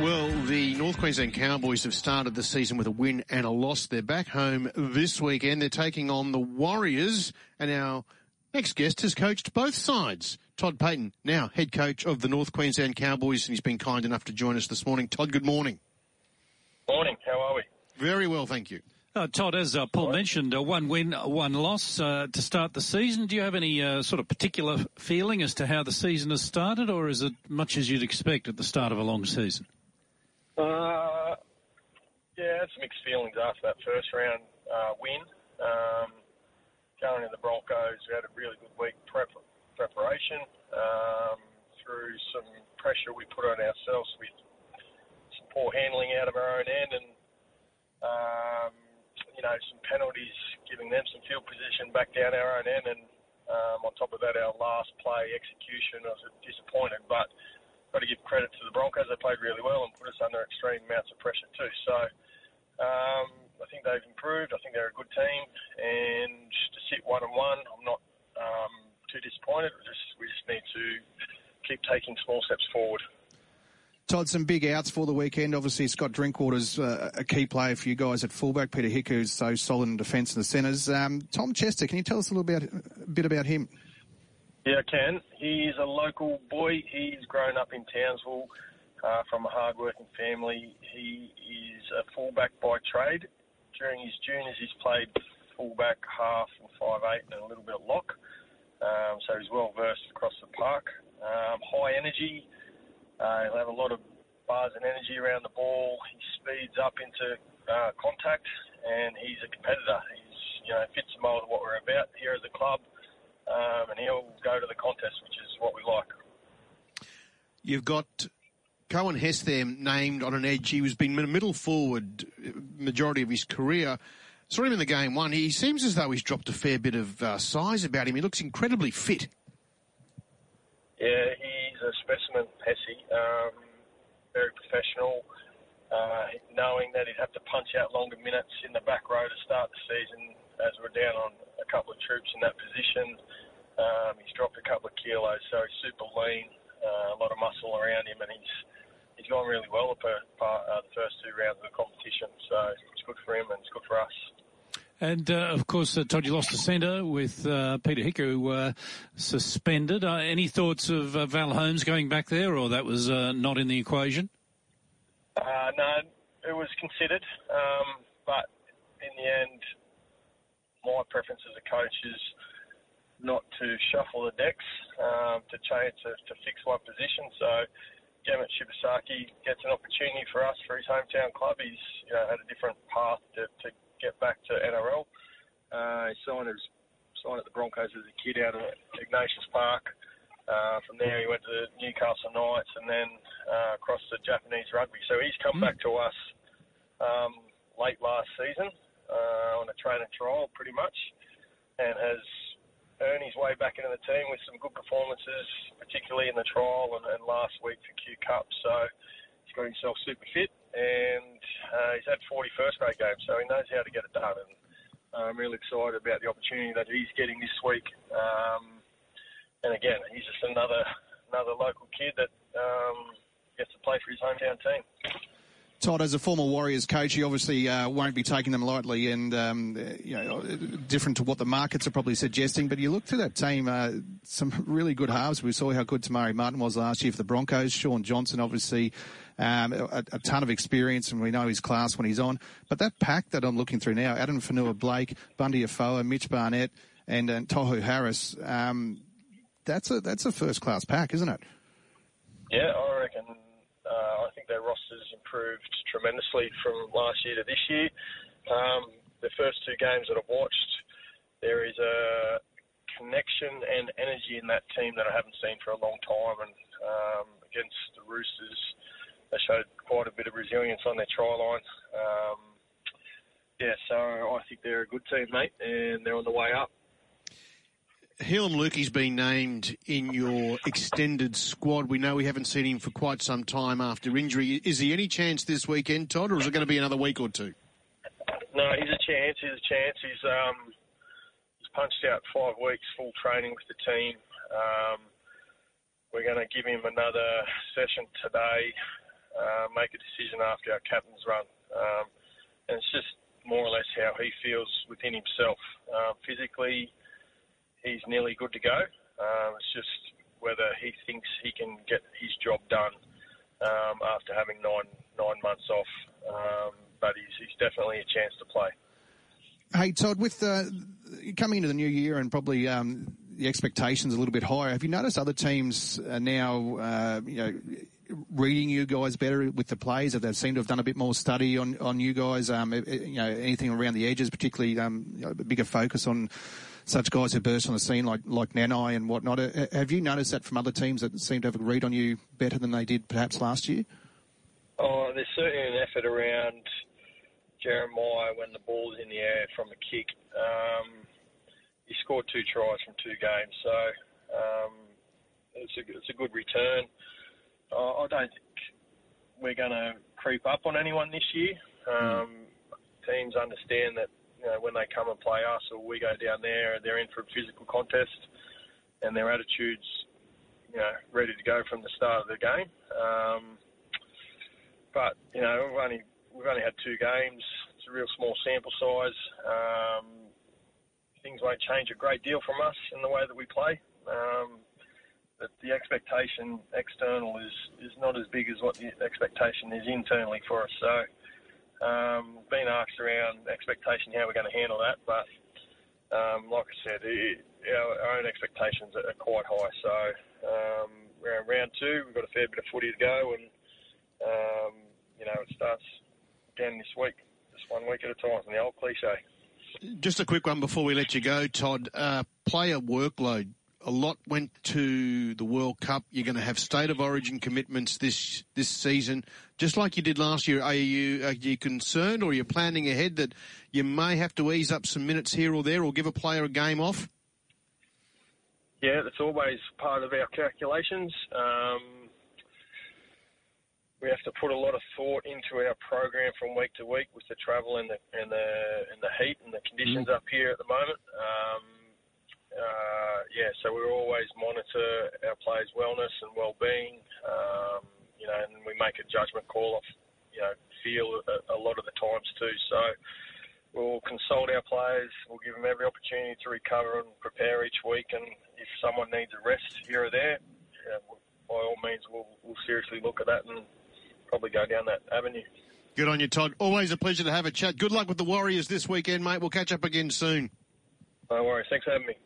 Well, the North Queensland Cowboys have started the season with a win and a loss. They're back home this weekend. They're taking on the Warriors. And our next guest has coached both sides. Todd Payten, now head coach of the North Queensland Cowboys, and he's been kind enough to join us this morning. Todd, good morning. Morning. How are we? Very well, thank you. Uh, Todd, as uh, Paul mentioned, uh, one win, one loss uh, to start the season. Do you have any uh, sort of particular feeling as to how the season has started, or is it much as you'd expect at the start of a long season? Uh, yeah, had some mixed feelings after that first round uh, win. Um, going to the Broncos, we had a really good week prep, preparation um, through some pressure we put on ourselves with some poor handling out of our own end and um, you know some penalties, giving them some field position back down our own end, and um, on top of that, our last play execution I was disappointed, but got to give credit to the Broncos. They played really well and put us under extreme amounts of pressure too. So um, I think they've improved. I think they're a good team, and to sit one and one, I'm not um, too disappointed. We just we just need to keep taking small steps forward. Todd, some big outs for the weekend. Obviously, Scott Drinkwater's uh, a key player for you guys at fullback. Peter Hiku is so solid in defence and the centres. Um, Tom Chester, can you tell us a little bit, a bit about him? Yeah, I can. He's a local boy. He's grown up in Townsville uh, from a hard-working family. He is a fullback by trade. During his juniors, he's played fullback, half, and five eight, and a little bit of lock. Um, so he's well versed across the park. Um, high energy. Uh, he'll have a lot of bars and energy around the ball. He speeds up into uh, contact, and he's a competitor. He's you know fits the mold of what we're about here at the club um, and he'll go to the contest, which is what we like. You've got Coen Hess there named on an edge. He was been a middle forward majority of his career. Saw him in the game one. He seems as though he's dropped a fair bit of uh, size about him. He looks incredibly fit. Yeah, he's a specimen, Hesse. Um, very professional. Uh, knowing that he'd have to punch out longer minutes in the back row to start the season, as we're down on couple of troops in that position. Um, he's dropped a couple of kilos, so he's super lean, uh, a lot of muscle around him, and he's he's gone really well for uh, the first two rounds of the competition. So it's good for him and it's good for us. And uh, of course, uh, Todd, you lost the centre with uh, Peter Hiku uh, suspended. Uh, any thoughts of uh, Val Holmes going back there, or that was not in the equation? no, it was considered, um, but in the end, my preference as a coach is not to shuffle the decks, um, to change to, to fix one position. So Jamal Shibasaki gets an opportunity for us for his hometown club. He's you know, had a different path to, to get back to NRL. Uh, he signed, his, signed at the Broncos as a kid out of Ignatius Park. Uh, from there, he went to Newcastle Knights and then uh, across to Japanese rugby. So he's come mm. back to us um, late last season uh, on a train and trial pretty much, and has earned his way back into the team with some good performances, particularly in the trial and, and last week for Q Cup. So he's got himself super fit, and uh, he's had 40 first grade games, so he knows how to get it done. And I'm really excited about the opportunity that he's getting this week. Um, and again, he's just another another local kid that um, gets to play for his hometown team. Todd, as a former Warriors coach, you obviously uh, won't be taking them lightly, and um, you know, different to what the markets are probably suggesting. But you look through that team, uh, some really good halves. We saw how good Te Maire Martin was last year for the Broncos. Shaun Johnson, obviously, um, a, a, ton of experience, and we know his class when he's on. But that pack that I'm looking through now: Addin Fonua-Blake, Bunty Afoa, Mitch Barnett, and, and Tohu Harris. Um, that's a that's a first class pack, isn't it? Yeah, I reckon their roster's improved tremendously from last year to this year. Um, the first two games that I've watched, there is a connection and energy in that team that I haven't seen for a long time. And um, against the Roosters, they showed quite a bit of resilience on their try line. Um, yeah, so I think they're a good team, mate, and they're on the way up. Heilum Luki's been named in your extended squad. We know we haven't seen him for quite some time after injury. Is he any chance this weekend, Todd, or is it going to be another week or two? No, he's a chance. He's a chance. He's um, he's punched out five weeks full training with the team. Um, we're going to give him another session today uh, make a decision after our captain's run. Um, and it's just more or less how he feels within himself. Um, physically, he's nearly good to go. Um, it's just whether he thinks he can get his job done um, after having nine nine months off. Um, but he's, he's definitely a chance to play. Hey Todd, with uh, coming into the new year and probably um, the expectations a little bit higher, have you noticed other teams are now, uh, you know, reading you guys better with the plays? Have they seemed to have done a bit more study on, on you guys? Um, you know, anything around the edges, particularly um, you know, a bigger focus on such guys who burst on the scene like like Nanai and whatnot. Uh, have you noticed that from other teams that seem to have a read on you better than they did perhaps last year? Oh, there's certainly an effort around Jeremiah when the ball's in the air from a kick. Um, he scored two tries from two games, so um, it's a it's a good return. I don't think we're going to creep up on anyone this year. Um, teams understand that you know, when they come and play us or we go down there, they're in for a physical contest, and their attitudes, you know, ready to go from the start of the game. Um, but you know, we've only we've only had two games. It's a real small sample size. Um, things won't change a great deal from us in the way that we play. Um, but the expectation external is, is not as big as what the expectation is internally for us. So, um, been asked around expectation how we're going to handle that, but um, like I said, it, our, our, own expectations are quite high. So, um, around round two, we've got a fair bit of footy to go, and um, you know, it starts again this week, just one week at a time, and the old cliche. Just a quick one before we let you go, Todd. Uh, player workload. A lot went to the World Cup. You're going to have state of origin commitments this this season, just like you did last year. Are you are you concerned, or are you planning ahead that you may have to ease up some minutes here or there, or give a player a game off? Yeah, that's always part of our calculations. Um, we have to put a lot of thought into our program from week to week with the travel and the and the and the heat and the conditions mm. up here at the moment. Um, so we always monitor our players' wellness and well-being. Um, you know, and we make a judgment call off you know feel a, a lot of the times too. So we'll consult our players. We'll give them every opportunity to recover and prepare each week. And if someone needs a rest here or there, know, by all means, we'll, we'll seriously look at that and probably go down that avenue. Good on you, Todd. Always a pleasure to have a chat. Good luck with the Warriors this weekend, mate. We'll catch up again soon. No worries. Thanks for having me.